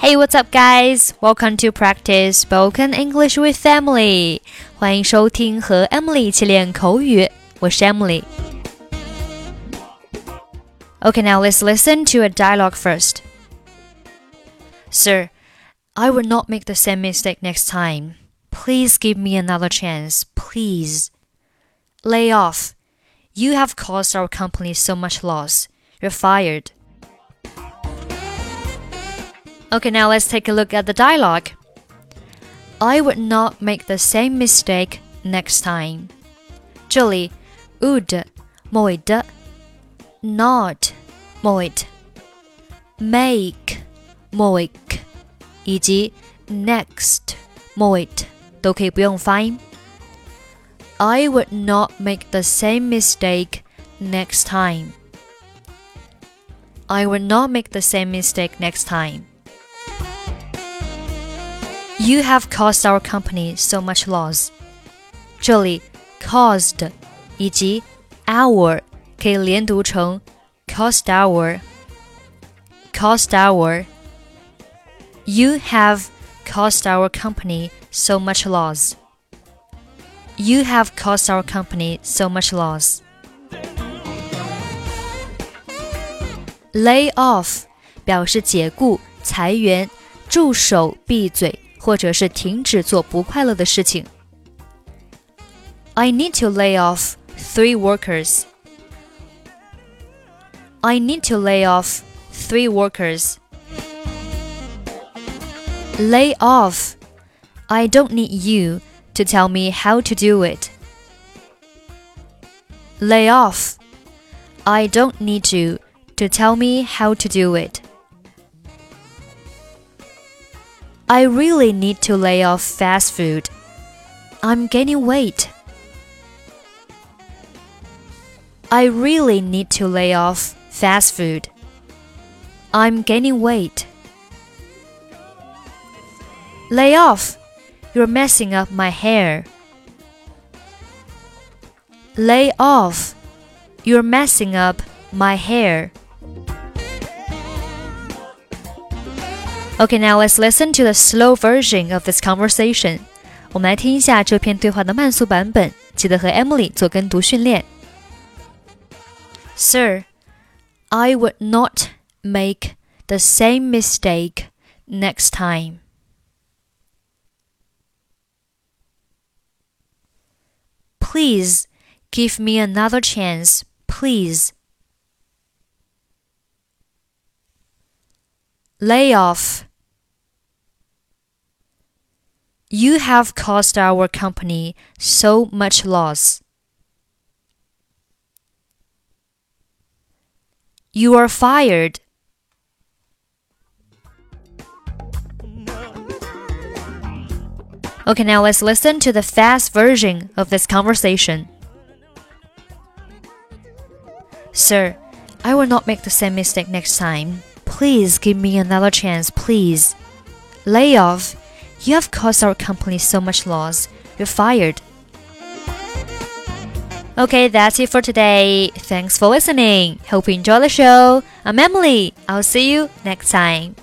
Hey, what's up, guys? Welcome to practice spoken English with Emily. 欢迎收听和 Emily 一起练口语。我是 Emily。Okay, now let's listen to a dialogue first. Sir, I will not make the same mistake next time. Please give me another chance, please. Lay off. You have caused our company so much loss. You're fired. Okay, now let's take a look at the dialogue. I would not make the same mistake next time. 这里 would 末尾的 not 末尾 make 末尾以及 next 末尾都可以不用发音。I would not make the same mistake next time. I would not make the same mistake next time. You have caused our company so much loss. 这里 caused 以及 our 可以连读成 caused our caused our. You have caused our company so much loss. You have caused our company so much loss. Lay off 表示解雇、裁员、住手、闭嘴。 或者是停止做不快乐的事情。I need to lay off three workers. I need to lay off three workers. Lay off. I don't need you to tell me how to do it. Lay off. I don't need you to tell me how to do it. I really need to lay off fast food. I'm gaining weight. I really need to lay off fast food. I'm gaining weight. Lay off. You're messing up my hair. Lay off. You're messing up my hair. Okay, now let's listen to the slow version of this conversation. 我们来听一下这篇对话的慢速版本，记得和 Emily 做跟读训练。Sir, I would not make the same mistake next time. Please give me another chance, please. Lay off you have caused our company so much loss. You are fired. Okay, now let's listen to the fast version of this conversation. Sir, I will not make the same mistake next time. Please give me another chance, please. Lay off you have caused our company so much loss. You're fired. Okay, that's it for today. Thanks for listening. Hope you enjoy the show. I'm Emily. I'll see you next time.